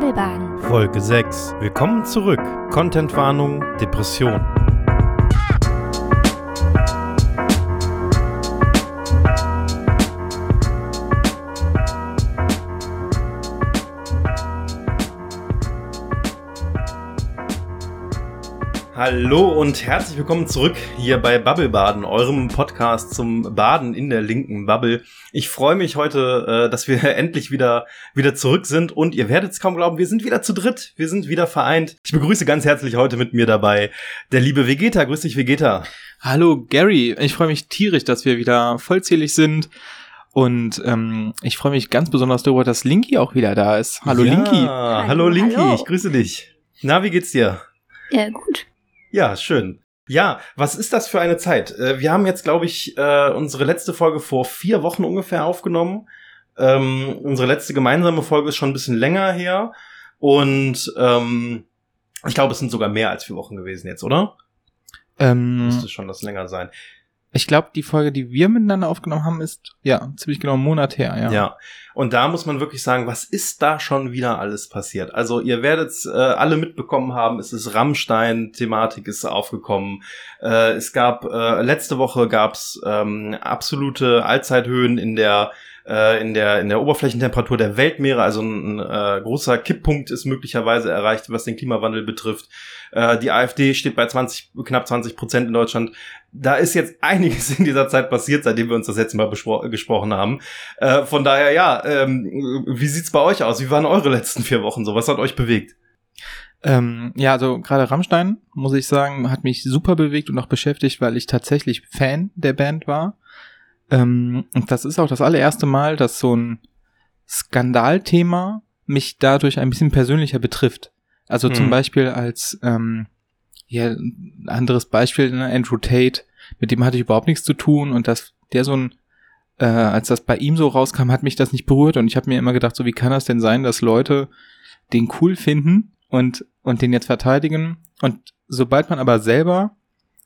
Bubblebaden. Folge 6. Willkommen zurück. Contentwarnung, Depression. Hallo und herzlich willkommen zurück hier bei Bubblebaden, eurem Podcast zum Baden in der linken Bubble. Ich freue mich heute, äh, dass wir endlich wieder wieder zurück sind und ihr werdet es kaum glauben, wir sind wieder zu dritt, wir sind wieder vereint. Ich begrüße ganz herzlich heute mit mir dabei der liebe Vegeta. Grüß dich, Vegeta. Hallo Gary, ich freue mich tierisch, dass wir wieder vollzählig sind. Und ähm, ich freue mich ganz besonders darüber, dass Linky auch wieder da ist. Hallo ja, Linky. Hallo, hallo Linky, ich grüße dich. Na, wie geht's dir? Ja, gut. Ja, schön. Ja, was ist das für eine Zeit? Äh, Wir haben jetzt, glaube ich, äh, unsere letzte Folge vor vier Wochen ungefähr aufgenommen. Ähm, unsere letzte gemeinsame Folge ist schon ein bisschen länger her. Und ähm, ich glaube, es sind sogar mehr als vier Wochen gewesen jetzt, oder? Ähm, Müsste schon das länger sein. Ich glaube, die Folge, die wir miteinander aufgenommen haben, ist ja ziemlich genau einen Monat her. Ja. Ja. Und da muss man wirklich sagen, was ist da schon wieder alles passiert? Also ihr werdet äh, alle mitbekommen haben, es ist Rammstein-Thematik ist aufgekommen. Äh, es gab äh, letzte Woche gab's ähm, absolute Allzeithöhen in der äh, in der in der Oberflächentemperatur der Weltmeere, also ein, äh, großer Kipppunkt ist möglicherweise erreicht, was den Klimawandel betrifft. Äh, die AfD steht bei 20 knapp 20 Prozent in Deutschland. Da ist jetzt einiges in dieser Zeit passiert, seitdem wir uns das letzte Mal gesprochen haben. Äh, von daher, ja, ähm, wie sieht's bei euch aus? Wie waren eure letzten vier Wochen so? Was hat euch bewegt? Ähm, ja, also gerade Rammstein, muss ich sagen, hat mich super bewegt und auch beschäftigt, weil ich tatsächlich Fan der Band war. Ähm, und das ist auch das allererste Mal, dass so ein Skandalthema mich dadurch ein bisschen persönlicher betrifft. Also zum Mhm. Beispiel als ähm, ja, ein anderes Beispiel, ne, Andrew Tate, mit dem hatte ich überhaupt nichts zu tun und dass der so ein äh, als das bei ihm so rauskam, hat mich das nicht berührt und ich habe mir immer gedacht, so wie kann das denn sein, dass Leute den cool finden und und den jetzt verteidigen und sobald man aber selber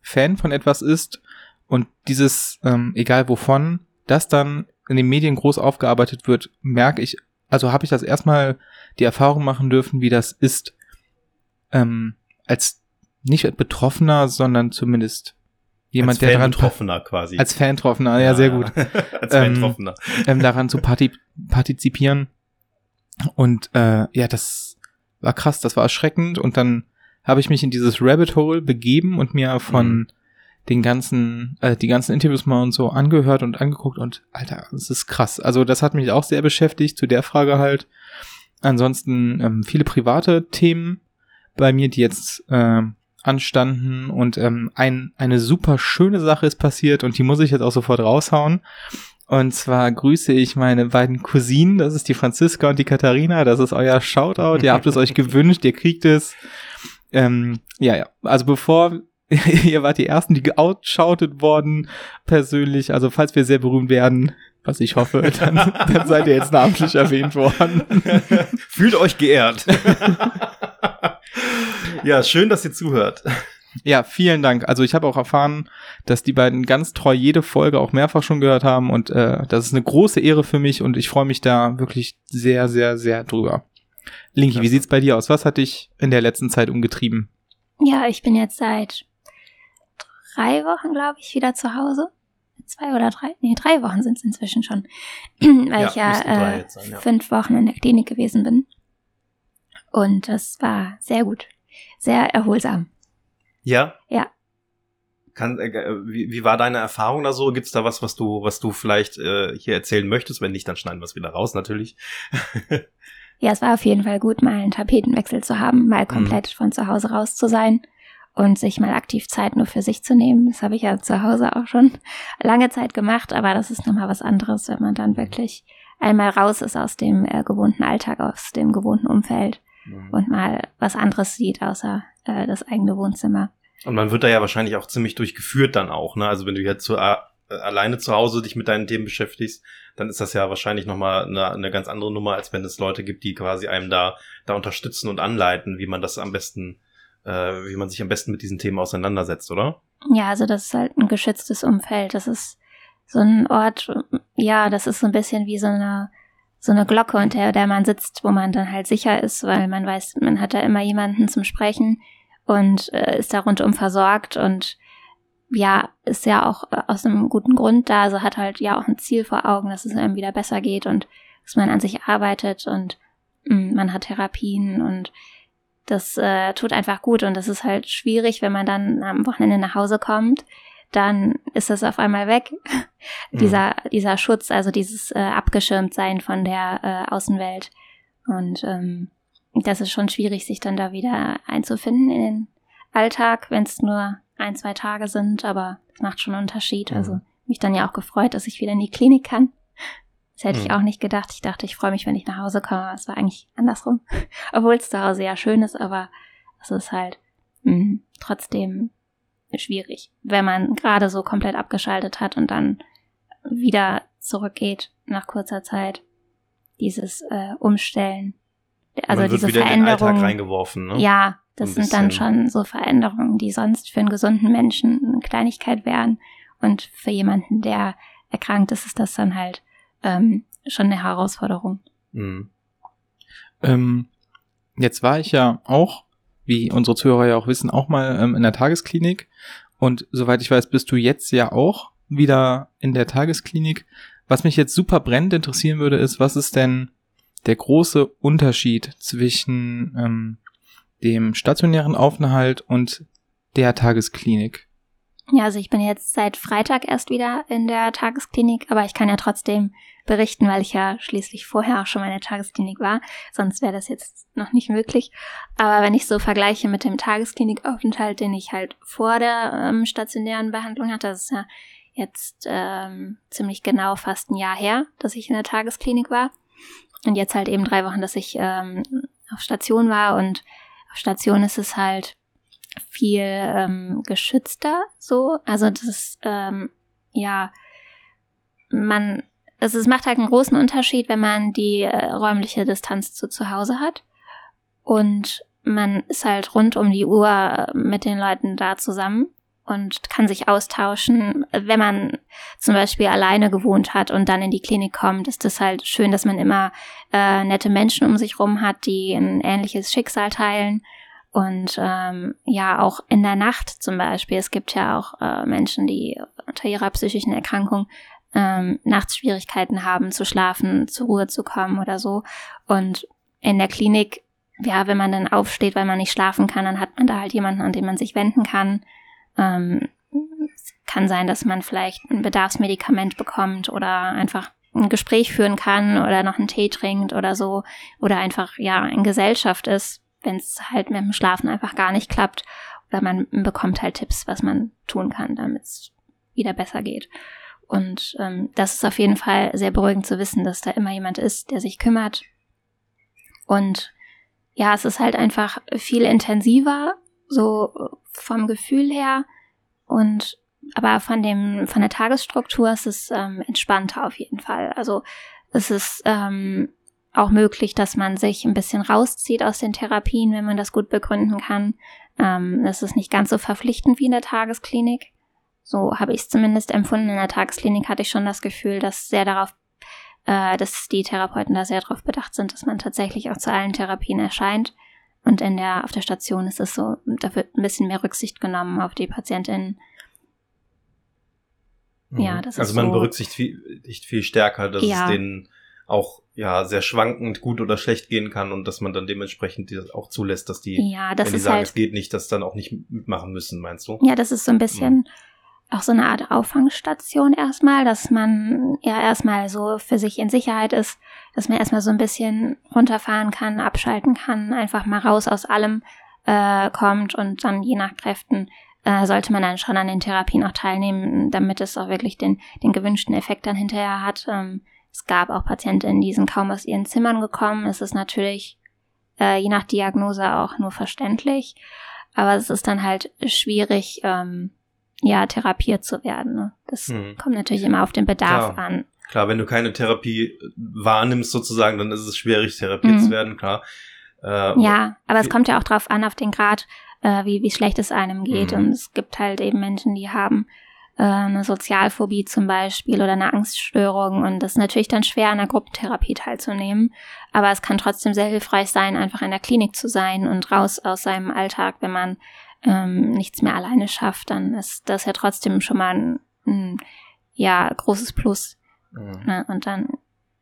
Fan von etwas ist und dieses ähm, egal wovon, das dann in den Medien groß aufgearbeitet wird, merke ich, also habe ich das erstmal die Erfahrung machen dürfen, wie das ist, ähm, als nicht Betroffener, sondern zumindest jemand, als der daran Fan-Betroffener quasi. als Fan-Troffener, ja, sehr gut, als Ähm, Fan-Betroffener. ähm, daran zu parti partizipieren. Und äh, ja, das war krass, das war erschreckend. Und dann habe ich mich in dieses Rabbit Hole begeben und mir von Mhm. Den ganzen, äh, die ganzen Interviews mal und so angehört und angeguckt und Alter, das ist krass. Also das hat mich auch sehr beschäftigt zu der Frage halt. Ansonsten ähm, viele private Themen bei mir, die jetzt ähm, anstanden und ähm, ein, eine super schöne Sache ist passiert und die muss ich jetzt auch sofort raushauen. Und zwar grüße ich meine beiden Cousinen, das ist die Franziska und die Katharina, das ist euer Shoutout, ihr habt es euch gewünscht, ihr kriegt es. Ähm, ja, ja, also bevor, ihr wart die Ersten, die geoutshoutet worden, persönlich, also falls wir sehr berühmt werden, was ich hoffe, dann, dann seid ihr jetzt namentlich erwähnt worden. Fühlt euch geehrt. ja, schön, dass ihr zuhört. Ja, vielen Dank. Also ich habe auch erfahren, dass die beiden ganz treu jede Folge auch mehrfach schon gehört haben und äh, das ist eine große Ehre für mich und ich freue mich da wirklich sehr, sehr, sehr drüber. Linky, wie sieht's bei dir aus? Was hat dich in der letzten Zeit umgetrieben? Ja, ich bin jetzt seit drei Wochen, glaube ich, wieder zu Hause. Zwei oder drei? Nee, drei Wochen sind es inzwischen schon. Weil Ja, ich ja, äh, sein, ja. fünf Wochen in der Klinik gewesen bin. Und das war sehr gut. Sehr erholsam. Ja? Ja. Kann, äh, wie, wie war deine Erfahrung da so? Gibt's da was, was du, was du vielleicht äh, hier erzählen möchtest? Wenn nicht, dann schneiden wir es wieder raus, natürlich. Ja, es war auf jeden Fall gut, mal einen Tapetenwechsel zu haben, mal komplett von zu Hause raus zu sein und sich mal aktiv Zeit nur für sich zu nehmen. Das habe ich ja zu Hause auch schon lange Zeit gemacht, aber das ist nochmal was anderes, wenn man dann wirklich einmal raus ist aus dem äh, gewohnten Alltag, aus dem gewohnten Umfeld und mal was anderes sieht, außer äh, das eigene Wohnzimmer. Und man wird da ja wahrscheinlich auch ziemlich durchgeführt dann auch, ne? Also wenn du jetzt zu, äh, alleine zu Hause dich mit deinen Themen beschäftigst, dann ist das ja wahrscheinlich nochmal eine, eine ganz andere Nummer, als wenn es Leute gibt, die quasi einem da, da unterstützen und anleiten, wie man das am besten, äh, wie man sich am besten mit diesen Themen auseinandersetzt, oder? Ja, also das ist halt ein geschütztes Umfeld. Das ist so ein Ort, ja, das ist so ein bisschen wie so eine so eine Glocke, unter der man sitzt, wo man dann halt sicher ist, weil man weiß, man hat da immer jemanden zum Sprechen und äh, ist da rundum versorgt und ja, ist ja auch äh, aus einem guten Grund da, also hat halt ja auch ein Ziel vor Augen, dass es einem wieder besser geht und dass man an sich arbeitet und mh, mm, man hat Therapien und das äh, tut einfach gut und das ist halt schwierig, wenn man dann am Wochenende nach Hause kommt, dann ist das auf einmal weg. Mhm. dieser, dieser Schutz, also dieses äh, Abgeschirmtsein von der äh, Außenwelt. Und ähm, das ist schon schwierig, sich dann da wieder einzufinden in den Alltag, wenn es nur ein, zwei Tage sind, aber es macht schon einen Unterschied. Mhm. Also mich dann ja auch gefreut, dass ich wieder in die Klinik kann. Das hätte mhm. ich auch nicht gedacht. Ich dachte, ich freue mich, wenn ich nach Hause komme. Es war eigentlich andersrum. Obwohl es zu Hause ja schön ist, aber es ist halt mh, trotzdem schwierig, wenn man gerade so komplett abgeschaltet hat und dann wieder zurückgeht nach kurzer Zeit. Dieses äh, Umstellen. Also man diese Veränderungen. reingeworfen, ne? Ja, das sind dann schon so Veränderungen, die sonst für einen gesunden Menschen eine Kleinigkeit wären. Und für jemanden, der erkrankt ist, ist das dann halt ähm, schon eine Herausforderung. Mhm. Ähm, jetzt war ich ja auch, wie unsere Zuhörer ja auch wissen, auch mal ähm, in der Tagesklinik. Und soweit ich weiß, bist du jetzt ja auch wieder in der Tagesklinik. Was mich jetzt super brennend interessieren würde, ist, was ist denn der große Unterschied zwischen ähm, dem stationären Aufenthalt und der Tagesklinik? Ja, also ich bin jetzt seit Freitag erst wieder in der Tagesklinik, aber ich kann ja trotzdem berichten, weil ich ja schließlich vorher auch schon mal in der Tagesklinik war. Sonst wäre das jetzt noch nicht möglich. Aber wenn ich so vergleiche mit dem Tagesklinikaufenthalt, den ich halt vor der ähm, stationären Behandlung hatte, das ist ja jetzt ähm, ziemlich genau fast ein Jahr her, dass ich in der Tagesklinik war. Und jetzt halt eben drei Wochen, dass ich ähm, auf Station war. Und auf Station ist es halt viel ähm, geschützter so. Also das ähm, ja, man, also es macht halt einen großen Unterschied, wenn man die äh, räumliche Distanz zu zu Hause hat. Und man ist halt rund um die Uhr äh, mit den Leuten da zusammen und kann sich austauschen. Wenn man zum Beispiel alleine gewohnt hat und dann in die Klinik kommt, ist es halt schön, dass man immer äh, nette Menschen um sich rum hat, die ein ähnliches Schicksal teilen und ähm, ja, auch in der Nacht zum Beispiel. Es gibt ja auch äh, Menschen, die unter ihrer psychischen Erkrankung ähm, nachts Schwierigkeiten haben zu schlafen, zur Ruhe zu kommen oder so. Und in der Klinik, ja, wenn man dann aufsteht, weil man nicht schlafen kann, dann hat man da halt jemanden, an den man sich wenden kann. Ähm, kann sein, dass man vielleicht ein Bedarfsmedikament bekommt oder einfach ein Gespräch führen kann oder noch einen Tee trinkt oder so oder einfach ja in Gesellschaft ist wenn es halt mit dem Schlafen einfach gar nicht klappt. Oder man bekommt halt Tipps, was man tun kann, damit es wieder besser geht. Und ähm, das ist auf jeden Fall sehr beruhigend zu wissen, dass da immer jemand ist, der sich kümmert. Und ja, es ist halt einfach viel intensiver, so vom Gefühl her. Und aber von dem, von der Tagesstruktur ist es ähm, entspannter auf jeden Fall. Also es ist ähm, auch möglich, dass man sich ein bisschen rauszieht aus den Therapien, wenn man das gut begründen kann. Ähm, das ist nicht ganz so verpflichtend wie in der Tagesklinik. So habe ich es zumindest empfunden. In der Tagesklinik hatte ich schon das Gefühl, dass sehr darauf, äh, dass die Therapeuten da sehr darauf bedacht sind, dass man tatsächlich auch zu allen Therapien erscheint. Und in der, auf der Station ist es so, da wird ein bisschen mehr Rücksicht genommen auf die PatientInnen. Ja, mhm. das also ist man so, berücksichtigt viel, viel stärker, dass ja. es den auch ja sehr schwankend gut oder schlecht gehen kann und dass man dann dementsprechend auch zulässt, dass die, ja, das wenn die sagen, halt, es geht nicht, das dann auch nicht mitmachen müssen, meinst du? Ja, das ist so ein bisschen mhm. auch so eine Art Auffangstation erstmal, dass man ja erstmal so für sich in Sicherheit ist, dass man erstmal so ein bisschen runterfahren kann, abschalten kann, einfach mal raus aus allem äh, kommt und dann je nach Kräften äh, sollte man dann schon an den Therapien auch teilnehmen, damit es auch wirklich den, den gewünschten Effekt dann hinterher hat. Ähm, es gab auch Patientinnen, die sind kaum aus ihren Zimmern gekommen. Es ist natürlich äh, je nach Diagnose auch nur verständlich, aber es ist dann halt schwierig, ähm, ja, therapiert zu werden. Ne? Das hm. kommt natürlich immer auf den Bedarf klar. an. Klar, wenn du keine Therapie wahrnimmst sozusagen, dann ist es schwierig, therapiert mhm. zu werden, klar. Äh, ja, aber es kommt ja auch drauf an, auf den Grad, äh, wie, wie schlecht es einem geht. Mhm. Und es gibt halt eben Menschen, die haben äh, eine Sozialphobie zum Beispiel oder eine Angststörung und das ist natürlich dann schwer, an der Gruppentherapie teilzunehmen. Aber es kann trotzdem sehr hilfreich sein, einfach in der Klinik zu sein und raus aus seinem Alltag, wenn man ähm, nichts mehr alleine schafft, dann ist das ja trotzdem schon mal ein, ein ja, großes Plus. Mhm. Ne? Und dann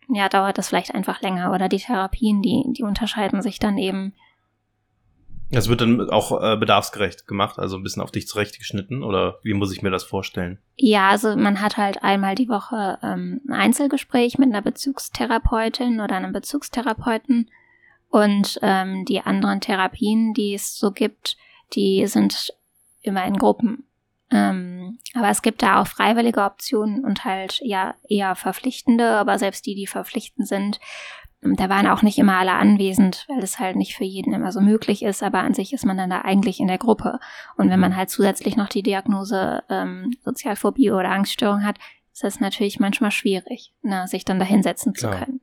ja, dauert das vielleicht einfach länger oder die Therapien, die, die unterscheiden sich dann eben das wird dann auch äh, bedarfsgerecht gemacht, also ein bisschen auf dich zurechtgeschnitten oder wie muss ich mir das vorstellen? Ja, also man hat halt einmal die Woche ähm, ein Einzelgespräch mit einer Bezugstherapeutin oder einem Bezugstherapeuten und ähm, die anderen Therapien, die es so gibt, die sind immer in Gruppen. Ähm, aber es gibt da auch freiwillige Optionen und halt ja eher verpflichtende, aber selbst die, die verpflichtend sind, da waren auch nicht immer alle anwesend, weil es halt nicht für jeden immer so möglich ist, aber an sich ist man dann da eigentlich in der Gruppe. Und wenn man halt zusätzlich noch die Diagnose ähm, Sozialphobie oder Angststörung hat, ist das natürlich manchmal schwierig, ne, sich dann da hinsetzen zu können.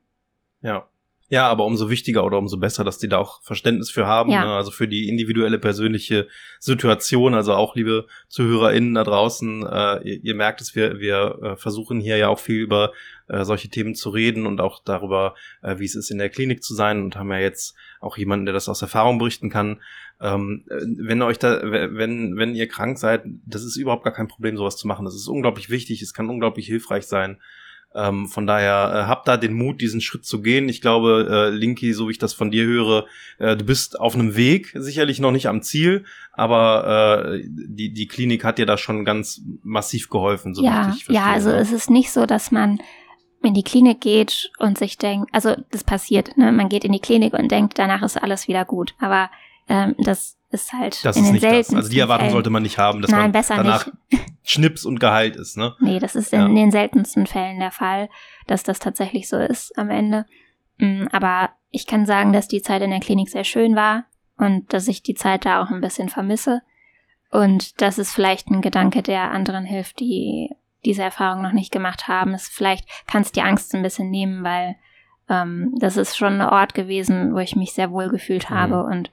Ja. Ja, aber umso wichtiger oder umso besser, dass die da auch Verständnis für haben, ja. ne? also für die individuelle persönliche Situation. Also auch liebe ZuhörerInnen da draußen, äh, ihr, ihr, merkt es, wir, wir äh, versuchen hier ja auch viel über äh, solche Themen zu reden und auch darüber, äh, wie es ist, in der Klinik zu sein und haben ja jetzt auch jemanden, der das aus Erfahrung berichten kann. Ähm, äh, wenn euch da, wenn, wenn ihr krank seid, das ist überhaupt gar kein Problem, sowas zu machen. Das ist unglaublich wichtig, es kann unglaublich hilfreich sein. Ähm, von daher äh, habt da den Mut, diesen Schritt zu gehen. Ich glaube, äh, Linky, so wie ich das von dir höre, äh, du bist auf einem Weg, sicherlich noch nicht am Ziel, aber äh, die, die Klinik hat dir da schon ganz massiv geholfen, so ja, ich Ja, also es ist nicht so, dass man in die Klinik geht und sich denkt, also das passiert, ne? man geht in die Klinik und denkt, danach ist alles wieder gut. Aber ähm, das ist halt das in ist den seltensten das. Also die Erwartung Fällen. sollte man nicht haben, dass Nein, man danach nicht. Schnips und geheilt ist, ne? Nee, das ist in, ja. den seltensten Fällen der Fall, dass das tatsächlich so ist am Ende. Mm, aber ich kann sagen, dass die Zeit in der Klinik sehr schön war und dass ich die Zeit da auch ein bisschen vermisse. Und das ist vielleicht ein Gedanke, der anderen hilft, die diese Erfahrung noch nicht gemacht haben. Es vielleicht kann es die Angst ein bisschen nehmen, weil ähm, das ist schon ein Ort gewesen, wo ich mich sehr wohl gefühlt mhm. habe und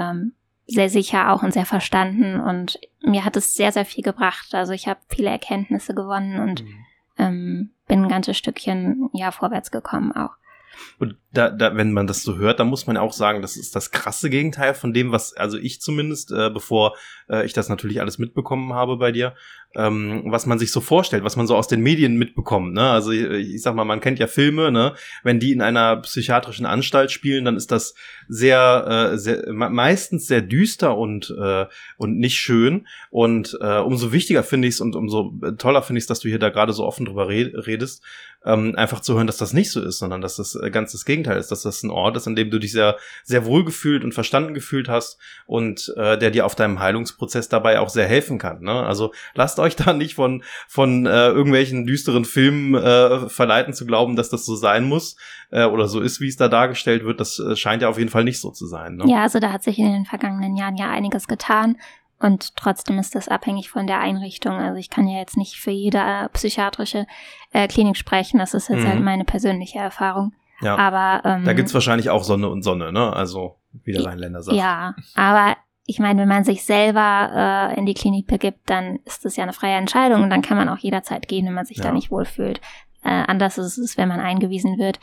ähm, sehr sicher auch und sehr verstanden und mir hat es sehr, sehr viel gebracht. Also ich habe viele Erkenntnisse gewonnen und mhm. ähm, bin ein ganzes Stückchen ja vorwärts gekommen auch. Und da, da, wenn man das so hört, dann muss man auch sagen, das ist das krasse Gegenteil von dem, was, also ich zumindest, äh, bevor äh, ich das natürlich alles mitbekommen habe bei dir, ähm, was man sich so vorstellt, was man so aus den Medien mitbekommt. Ne? Also ich, ich sag mal, man kennt ja Filme, ne? wenn die in einer psychiatrischen Anstalt spielen, dann ist das sehr, äh, sehr meistens sehr düster und äh, und nicht schön. Und äh, umso wichtiger finde ich es und umso toller finde ich es, dass du hier da gerade so offen drüber redest, ähm, einfach zu hören, dass das nicht so ist, sondern dass das äh, ganz das Gegenteil ist, dass das ein Ort ist, an dem du dich sehr sehr wohl gefühlt und verstanden gefühlt hast und äh, der dir auf deinem Heilungsprozess dabei auch sehr helfen kann. Ne? Also lasst euch da nicht von, von äh, irgendwelchen düsteren Filmen äh, verleiten zu glauben, dass das so sein muss äh, oder so ist, wie es da dargestellt wird. Das äh, scheint ja auf jeden Fall nicht so zu sein. Ne? Ja, also da hat sich in den vergangenen Jahren ja einiges getan. Und trotzdem ist das abhängig von der Einrichtung. Also ich kann ja jetzt nicht für jede äh, psychiatrische äh, Klinik sprechen. Das ist jetzt halt mhm. halt meine persönliche Erfahrung. Ja. Aber ähm, da gibt's wahrscheinlich auch Sonne und Sonne, ne? Also wie der Rheinländer sagt. Ja, aber ich meine, wenn man sich selber äh, in die Klinik begibt, dann ist das ja eine freie Entscheidung und dann kann man auch jederzeit gehen, wenn man sich ja. da nicht wohlfühlt. Äh, anders ist es, wenn man eingewiesen wird.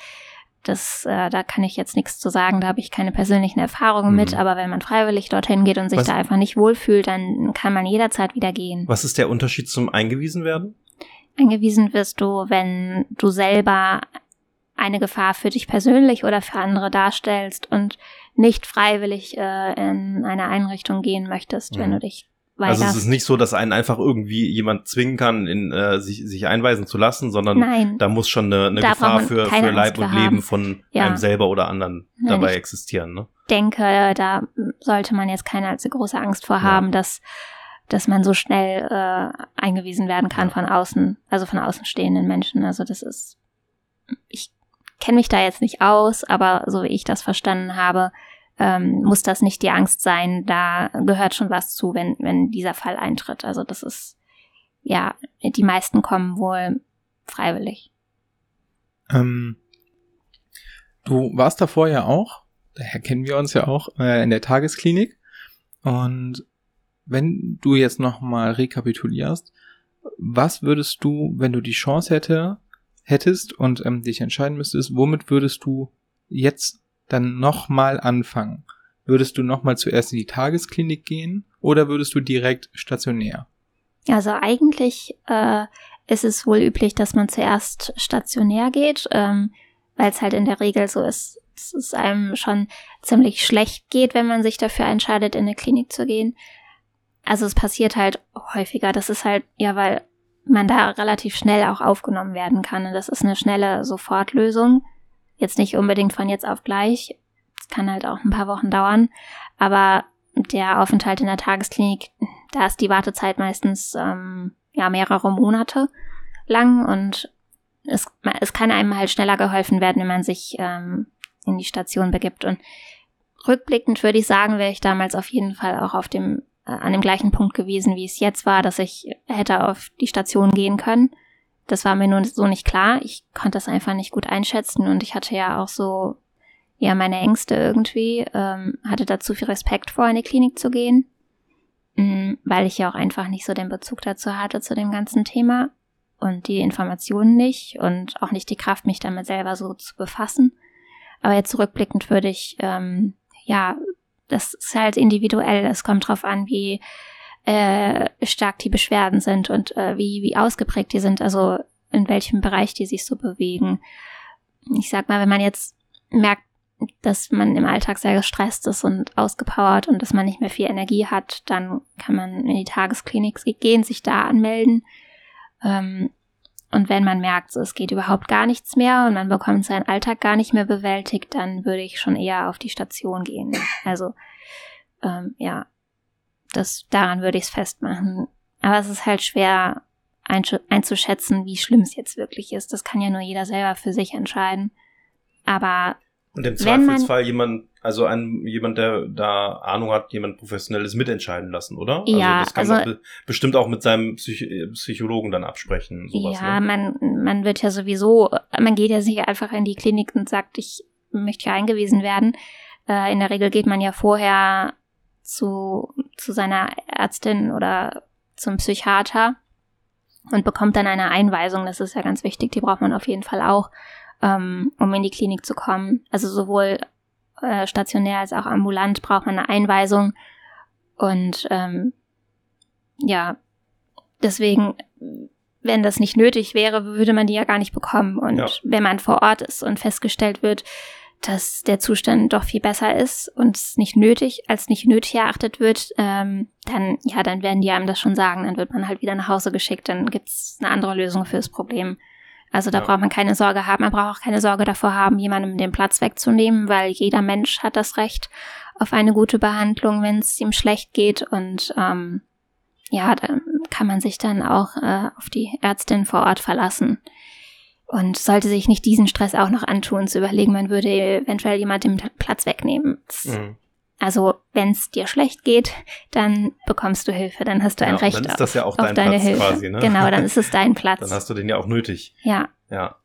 Das, äh, da kann ich jetzt nichts zu sagen, da habe ich keine persönlichen Erfahrungen mhm. mit, aber wenn man freiwillig dorthin geht und sich Was? da einfach nicht wohlfühlt, dann kann man jederzeit wieder gehen. Was ist der Unterschied zum eingewiesen werden? Eingewiesen wirst du, wenn du selber eine Gefahr für dich persönlich oder für andere darstellst und nicht freiwillig äh, in eine Einrichtung gehen möchtest, mhm. wenn du dich weiter. Also es ist nicht so, dass einen einfach irgendwie jemand zwingen kann, in, äh, sich, sich einweisen zu lassen, sondern Nein. da muss schon eine, eine Gefahr für, für Leib und Leben von ja. einem selber oder anderen Nein, dabei existieren. Ne? denke, da sollte man jetzt keine allzu große Angst vor haben, ja. dass dass man so schnell äh, eingewiesen werden kann von außen, also von außenstehenden Menschen. Also das ist, ich kenne mich da jetzt nicht aus, aber so wie ich das verstanden habe, ähm, muss das nicht die Angst sein. Da gehört schon was zu, wenn, wenn dieser Fall eintritt. Also das ist, ja, die meisten kommen wohl freiwillig. Ähm, du warst davor ja auch, daher kennen wir uns ja auch, äh, in der Tagesklinik. Und wenn du jetzt nochmal rekapitulierst, was würdest du, wenn du die Chance hätte, hättest und ähm, dich entscheiden müsstest, womit würdest du jetzt dann nochmal anfangen? Würdest du nochmal zuerst in die Tagesklinik gehen oder würdest du direkt stationär? Also eigentlich äh, ist es wohl üblich, dass man zuerst stationär geht, ähm, weil es halt in der Regel so ist, dass es einem schon ziemlich schlecht geht, wenn man sich dafür entscheidet, in eine Klinik zu gehen. Also es passiert halt häufiger. Das ist halt, ja, weil man da relativ schnell auch aufgenommen werden kann. Und das ist eine schnelle Sofortlösung. Jetzt nicht unbedingt von jetzt auf gleich. Es kann halt auch ein paar Wochen dauern. Aber der Aufenthalt in der Tagesklinik, da ist die Wartezeit meistens ähm, ja mehrere Monate lang und es, es kann einem halt schneller geholfen werden, wenn man sich ähm, in die Station begibt. Und rückblickend würde ich sagen, wäre ich damals auf jeden Fall auch auf dem an dem gleichen Punkt gewesen, wie es jetzt war, dass ich hätte auf die Station gehen können. Das war mir nur so nicht klar. Ich konnte das einfach nicht gut einschätzen und ich hatte ja auch so ja meine Ängste irgendwie, ähm, hatte da zu viel Respekt vor, in die Klinik zu gehen, mh, mm, weil ich ja auch einfach nicht so den Bezug dazu hatte zu dem ganzen Thema und die Informationen nicht und auch nicht die Kraft, mich damit selber so zu befassen. Aber jetzt zurückblickend würde ich ähm, ja das ist halt individuell. Es kommt drauf an, wie äh, stark die Beschwerden sind und äh, wie, wie ausgeprägt die sind, also in welchem Bereich die sich so bewegen. Ich sag mal, wenn man jetzt merkt, dass man im Alltag sehr gestresst ist und ausgepowert und dass man nicht mehr viel Energie hat, dann kann man in die Tagesklinik gehen, sich da anmelden. Ähm, und wenn man merkt, so, es geht überhaupt gar nichts mehr und man bekommt seinen Alltag gar nicht mehr bewältigt, dann würde ich schon eher auf die Station gehen. Also ähm, ja, das daran würde ich es festmachen. Aber es ist halt schwer einzuschätzen, wie schlimm es jetzt wirklich ist. Das kann ja nur jeder selber für sich entscheiden. Aber und im Zweifelsfall jemand, also ein, jemand, der da Ahnung hat, jemand Professionelles mitentscheiden lassen, oder? Also ja, also das kann also, man bestimmt auch mit seinem Psych Psychologen dann absprechen. Sowas, ja, ne? man, man wird ja sowieso, man geht ja sicher einfach in die Klinik und sagt, ich möchte hier eingewiesen werden. Äh, in der Regel geht man ja vorher zu, zu seiner Ärztin oder zum Psychiater und bekommt dann eine Einweisung. Das ist ja ganz wichtig, die braucht man auf jeden Fall auch ähm, um in die Klinik zu kommen. Also sowohl äh, stationär als auch ambulant braucht man eine Einweisung. Und ähm, ja, deswegen, wenn das nicht nötig wäre, würde man die ja gar nicht bekommen. Und ja. wenn man vor Ort ist und festgestellt wird, dass der Zustand doch viel besser ist und es nicht nötig, als nicht nötig erachtet wird, ähm, dann, ja, dann werden die einem das schon sagen. Dann wird man halt wieder nach Hause geschickt, dann gibt's eine andere Lösung fürs Problem. Also da ja. braucht man keine Sorge haben. Man braucht auch keine Sorge davor haben, jemandem den Platz wegzunehmen, weil jeder Mensch hat das Recht auf eine gute Behandlung, wenn es ihm schlecht geht. Und ähm, ja, da kann man sich dann auch äh, auf die Ärztin vor Ort verlassen. Und sollte sich nicht diesen Stress auch noch antun, zu überlegen, man würde eventuell jemand den Platz wegnehmen. Mhm. Also, wenn es dir schlecht geht, dann bekommst du Hilfe, dann hast du ein ja, Recht dann ist das ja auch auf dein deine Platz Hilfe. Quasi, ne? Genau, dann ist es dein Platz. dann hast du den ja auch nötig. Ja. Ja.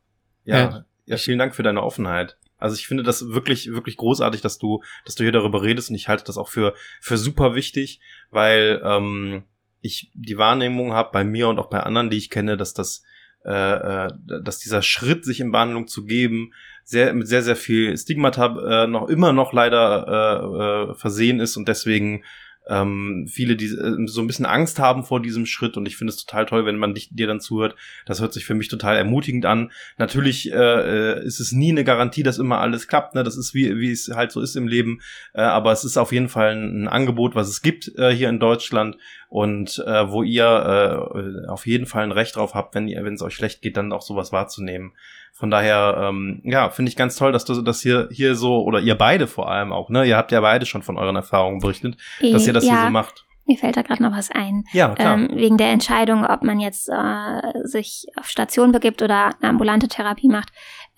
Ja. Ja, ja vielen Dank für deine Offenheit. Also ich finde das wirklich, wirklich großartig, dass du, dass du hier darüber redest und ich halte das auch für, für super wichtig, weil ähm, ich die Wahrnehmung habe bei mir und auch bei anderen, die ich kenne, dass das äh, äh, dass dieser Schritt, sich in Behandlung zu geben, sehr mit sehr sehr viel Stigmata äh, noch immer noch leider äh, äh, versehen ist und deswegen ähm, viele, die äh, so ein bisschen Angst haben vor diesem Schritt und ich finde es total toll, wenn man dich, dir dann zuhört. Das hört sich für mich total ermutigend an. Natürlich äh, äh, ist es nie eine Garantie, dass immer alles klappt. Ne? Das ist wie, wie es halt so ist im Leben. Äh, aber es ist auf jeden Fall ein, ein Angebot, was es gibt äh, hier in Deutschland und äh, wo ihr äh, auf jeden Fall ein Recht drauf habt, wenn ihr, wenn es euch schlecht geht, dann auch sowas wahrzunehmen. Von daher, ähm, ja, finde ich ganz toll, dass du das hier, hier so, oder ihr beide vor allem auch, ne? Ihr habt ja beide schon von euren Erfahrungen berichtet, dass ihr das ja. hier so macht. Mir fällt da gerade noch was ein. Ja, klar. Ähm, wegen der Entscheidung, ob man jetzt äh, sich auf Station begibt oder eine ambulante Therapie macht.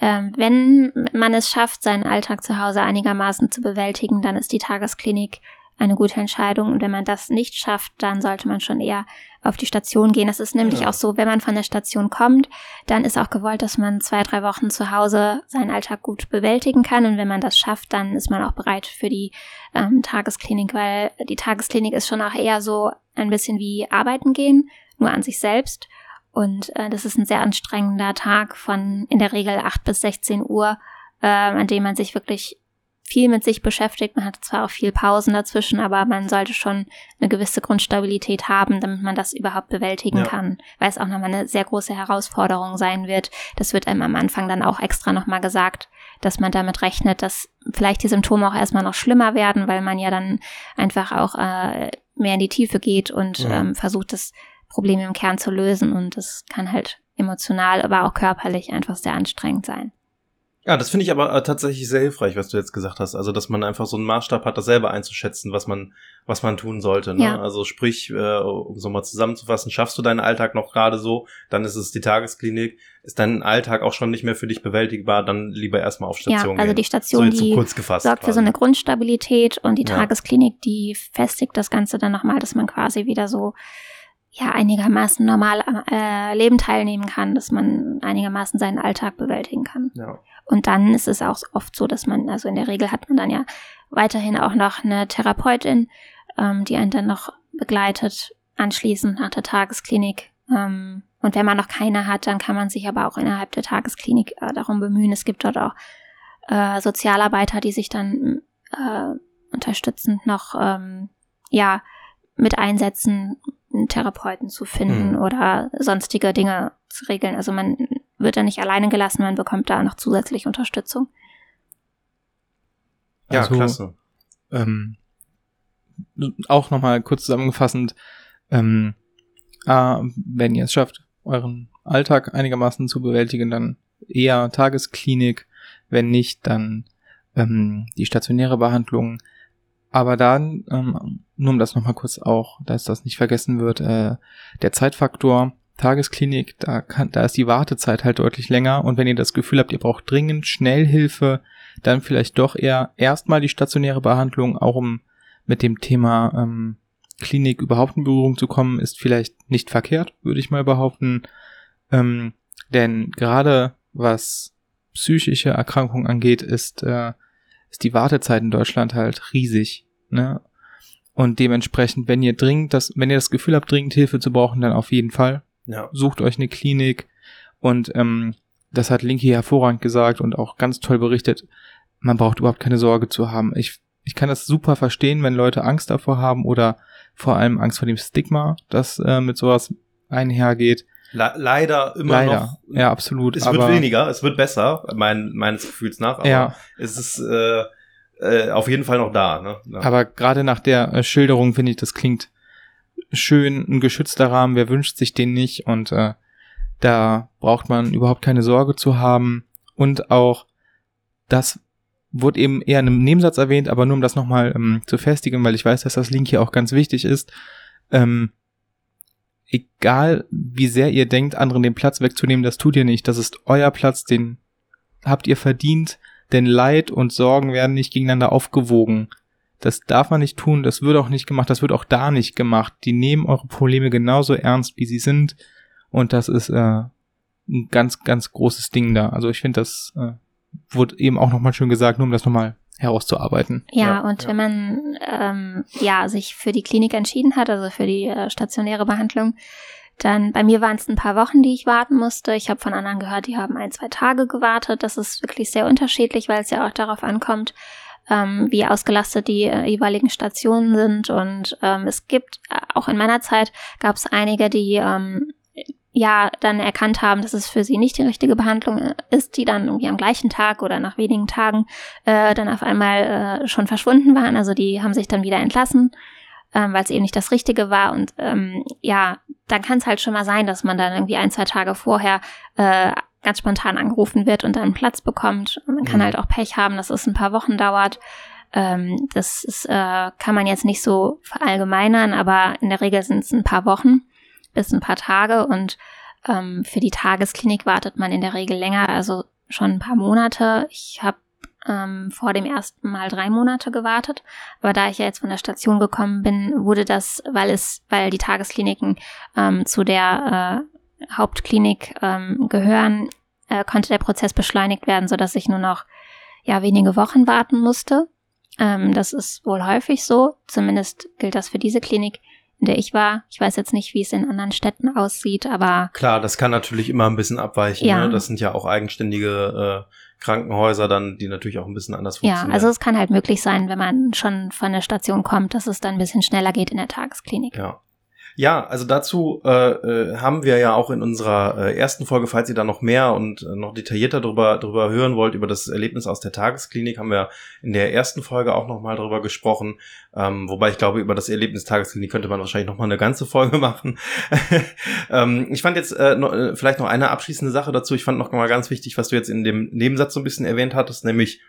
Ähm, wenn man es schafft, seinen Alltag zu Hause einigermaßen zu bewältigen, dann ist die Tagesklinik eine gute Entscheidung. Und wenn man das nicht schafft, dann sollte man schon eher auf die Station gehen. Das ist nämlich ja. auch so, wenn man von der Station kommt, dann ist auch gewollt, dass man zwei, drei Wochen zu Hause seinen Alltag gut bewältigen kann. Und wenn man das schafft, dann ist man auch bereit für die ähm, Tagesklinik, weil die Tagesklinik ist schon auch eher so ein bisschen wie arbeiten gehen, nur an sich selbst. Und äh, das ist ein sehr anstrengender Tag von in der Regel 8 bis 16 Uhr, äh, an dem man sich wirklich viel mit sich beschäftigt. Man hat zwar auch viel Pausen dazwischen, aber man sollte schon eine gewisse Grundstabilität haben, damit man das überhaupt bewältigen ja. kann, weil es auch nochmal eine sehr große Herausforderung sein wird. Das wird einem am Anfang dann auch extra nochmal gesagt, dass man damit rechnet, dass vielleicht die Symptome auch erstmal noch schlimmer werden, weil man ja dann einfach auch äh, mehr in die Tiefe geht und ja. ähm, versucht, das Problem im Kern zu lösen. Und das kann halt emotional, aber auch körperlich einfach sehr anstrengend sein. Ja, das finde ich aber äh, tatsächlich sehr hilfreich, was du jetzt gesagt hast. Also, dass man einfach so einen Maßstab hat, das selber einzuschätzen, was man, was man tun sollte. Ne? Ja. Also sprich, äh, um so mal zusammenzufassen, schaffst du deinen Alltag noch gerade so, dann ist es die Tagesklinik. Ist dein Alltag auch schon nicht mehr für dich bewältigbar, dann lieber erstmal auf Station ja, also gehen. die Station, so die gefasst, sorgt quasi. für so eine Grundstabilität und die. Tagesklinik, die festigt das Ganze dann nochmal, dass man quasi wieder so ja einigermaßen normal am äh, Leben teilnehmen kann, dass man einigermaßen seinen Alltag bewältigen kann. Ja. Und dann ist es auch oft so, dass man, also in der Regel hat man dann ja weiterhin auch noch eine Therapeutin, ähm, die einen dann noch begleitet, anschließend nach der Tagesklinik. Ähm, und wenn man noch keine hat, dann kann man sich aber auch innerhalb der Tagesklinik äh, darum bemühen. Es gibt dort auch äh, Sozialarbeiter, die sich dann äh, unterstützend noch ähm, ja mit einsetzen, einen Therapeuten zu finden mhm. oder sonstige Dinge zu regeln. Also man wird da nicht alleine gelassen, man bekommt da noch zusätzlich Unterstützung. Ja, also, klasse. Ähm, auch nochmal kurz zusammengefasst, ähm, äh, wenn ihr es schafft, euren Alltag einigermaßen zu bewältigen, dann eher Tagesklinik, wenn nicht, dann ähm, die stationäre Behandlung. Aber dann, ähm, nur um das nochmal kurz auch, dass das nicht vergessen wird, äh, der Zeitfaktor, Tagesklinik, da kann, da ist die Wartezeit halt deutlich länger und wenn ihr das Gefühl habt, ihr braucht dringend schnell Hilfe, dann vielleicht doch eher erstmal die stationäre Behandlung, auch um mit dem Thema ähm, Klinik überhaupt in Berührung zu kommen, ist vielleicht nicht verkehrt, würde ich mal behaupten. Ähm, denn gerade was psychische Erkrankungen angeht, ist, äh, ist die Wartezeit in Deutschland halt riesig. Ne? Und dementsprechend, wenn ihr dringend das, wenn ihr das Gefühl habt, dringend Hilfe zu brauchen, dann auf jeden Fall. Ja. Sucht euch eine Klinik. Und ähm, das hat Linky hervorragend gesagt und auch ganz toll berichtet. Man braucht überhaupt keine Sorge zu haben. Ich, ich kann das super verstehen, wenn Leute Angst davor haben oder vor allem Angst vor dem Stigma, das äh, mit sowas einhergeht. Le leider immer leider. noch. Ja, absolut. Es wird weniger, es wird besser, mein, meines Gefühls nach, aber ja. es ist äh, äh, auf jeden Fall noch da. Ne? Ja. Aber gerade nach der äh, Schilderung finde ich, das klingt schön, ein geschützter Rahmen, wer wünscht sich den nicht und äh, da braucht man überhaupt keine Sorge zu haben und auch das wurde eben eher in einem Nebensatz erwähnt, aber nur um das nochmal ähm, zu festigen, weil ich weiß, dass das Link hier auch ganz wichtig ist. Ähm, egal wie sehr ihr denkt, anderen den Platz wegzunehmen, das tut ihr nicht. Das ist euer Platz, den habt ihr verdient denn Leid und Sorgen werden nicht gegeneinander aufgewogen. Das darf man nicht tun, das wird auch nicht gemacht, das wird auch da nicht gemacht. Die nehmen eure Probleme genauso ernst, wie sie sind. Und das ist äh, ein ganz, ganz großes Ding da. Also ich finde, das äh, wurde eben auch nochmal schön gesagt, nur um das nochmal herauszuarbeiten. Ja, ja und ja. wenn man ähm, ja sich für die Klinik entschieden hat, also für die äh, stationäre Behandlung, dann bei mir waren es ein paar Wochen, die ich warten musste. Ich habe von anderen gehört, die haben ein, zwei Tage gewartet. Das ist wirklich sehr unterschiedlich, weil es ja auch darauf ankommt, ähm, wie ausgelastet die äh, jeweiligen Stationen sind. Und ähm, es gibt, äh, auch in meiner Zeit, gab es einige, die ähm, ja dann erkannt haben, dass es für sie nicht die richtige Behandlung äh, ist, die dann irgendwie am gleichen Tag oder nach wenigen Tagen äh, dann auf einmal äh, schon verschwunden waren. Also die haben sich dann wieder entlassen ähm, weil es eben nicht das Richtige war. Und ähm, ja, dann kann es halt schon mal sein, dass man dann irgendwie ein, zwei Tage vorher äh, ganz spontan angerufen wird und dann einen Platz bekommt. Und man kann mhm. halt auch Pech haben, dass es ein paar Wochen dauert. Ähm, das ist, äh, kann man jetzt nicht so verallgemeinern, aber in der Regel sind es ein paar Wochen bis ein paar Tage und ähm, für die Tagesklinik wartet man in der Regel länger, also schon ein paar Monate. Ich habe ähm, vor dem ersten Mal drei Monate gewartet. Aber da ich ja jetzt von der Station gekommen bin, wurde das, weil es, weil die Tageskliniken ähm, zu der äh, Hauptklinik ähm, gehören, äh, konnte der Prozess beschleunigt werden, so dass ich nur noch ja wenige Wochen warten musste. Ähm, das ist wohl häufig so. Zumindest gilt das für diese Klinik. In der ich war. Ich weiß jetzt nicht, wie es in anderen Städten aussieht, aber. Klar, das kann natürlich immer ein bisschen abweichen. Ja. Ne? Das sind ja auch eigenständige äh, Krankenhäuser dann, die natürlich auch ein bisschen anders funktionieren. Ja, also es kann halt möglich sein, wenn man schon von der Station kommt, dass es dann ein bisschen schneller geht in der Tagesklinik. Ja. Ja, also dazu äh, äh, haben wir ja auch in unserer äh, ersten Folge, falls ihr da noch mehr und äh, noch detaillierter drüber, drüber hören wollt, über das Erlebnis aus der Tagesklinik, haben wir in der ersten Folge auch nochmal drüber gesprochen. Ähm, wobei ich glaube, über das Erlebnis Tagesklinik könnte man wahrscheinlich nochmal eine ganze Folge machen. ähm, ich fand jetzt äh, noch, äh, vielleicht noch eine abschließende Sache dazu. Ich fand noch mal ganz wichtig, was du jetzt in dem Nebensatz so ein bisschen erwähnt hattest, nämlich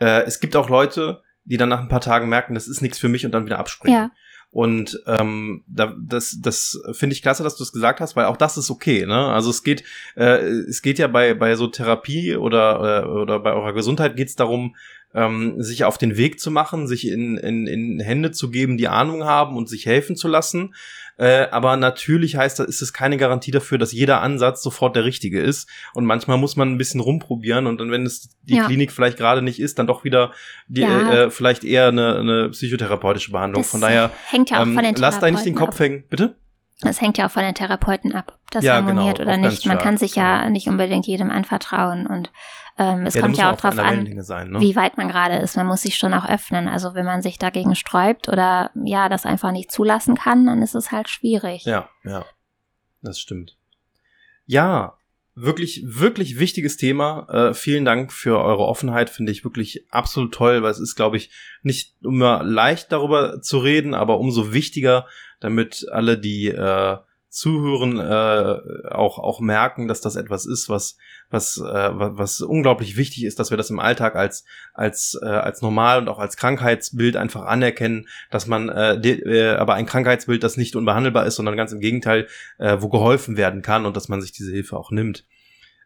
äh, es gibt auch Leute, die dann nach ein paar Tagen merken, das ist nichts für mich und dann wieder abspringen. Ja. Und ähm, da, das, das finde ich klasse, dass du es gesagt hast, weil auch das ist okay. Ne? Also es geht, äh, es geht ja bei bei so Therapie oder äh, oder bei eurer Gesundheit geht es darum, ähm, sich auf den Weg zu machen, sich in, in, in Hände zu geben, die Ahnung haben und sich helfen zu lassen. Äh, aber natürlich heißt das, ist es keine Garantie dafür, dass jeder Ansatz sofort der richtige ist. Und manchmal muss man ein bisschen rumprobieren und dann, wenn es die Ja. Klinik vielleicht gerade nicht ist, dann doch wieder die, Ja. äh, vielleicht eher eine, eine psychotherapeutische Behandlung. Das Von daher hängt ja auch ähm, von den lass da nicht den Kopf hängen, bitte? Das hängt ja auch von den Therapeuten ab, ob das Ja, harmoniert genau, oder nicht. Man kann sich ja ja. nicht unbedingt jedem anvertrauen und ähm, es Ja, kommt ja auch drauf an, sein, ne? wie weit man gerade ist. Man muss sich schon auch öffnen. Also wenn man sich dagegen sträubt oder ja, das einfach nicht zulassen kann, dann ist es halt schwierig. Ja, ja. Das stimmt. Ja, wirklich, wirklich wichtiges Thema. Äh, vielen Dank für eure Offenheit, finde ich wirklich absolut toll, weil es ist, glaube ich, nicht immer leicht darüber zu reden, aber umso wichtiger, damit alle, die äh, zuhören, äh, auch, auch merken, dass das etwas ist, was, was, äh, wa- was unglaublich wichtig ist, dass wir das im Alltag als, als, äh, als normal und auch als Krankheitsbild einfach anerkennen, dass man äh, äh, aber ein Krankheitsbild, das nicht unbehandelbar ist, sondern ganz im Gegenteil, äh, wo geholfen werden kann und dass man sich diese Hilfe auch nimmt.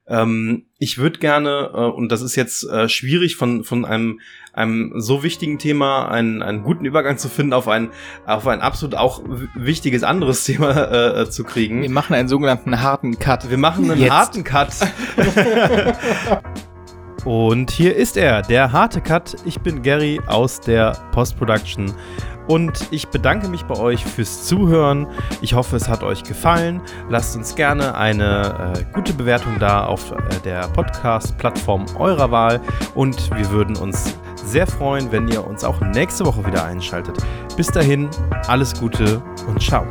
Ähm, ich würde gerne, äh, und das ist jetzt äh, schwierig von, von einem, einem so wichtigen Thema einen, einen guten Übergang zu finden, auf ein, auf ein absolut auch wichtiges anderes Thema äh, zu kriegen. Wir machen einen sogenannten harten Cut. Wir machen einen Jetzt. harten Cut. Und hier ist er, der harte Cut. Ich bin Gary aus der Post-Production. Und ich bedanke mich bei euch fürs Zuhören. Ich hoffe, es hat euch gefallen. Lasst uns gerne eine äh, gute Bewertung da auf äh, der Podcast-Plattform eurer Wahl. Und wir würden uns sehr freuen, wenn ihr uns auch nächste Woche wieder einschaltet. Bis dahin, alles Gute und ciao.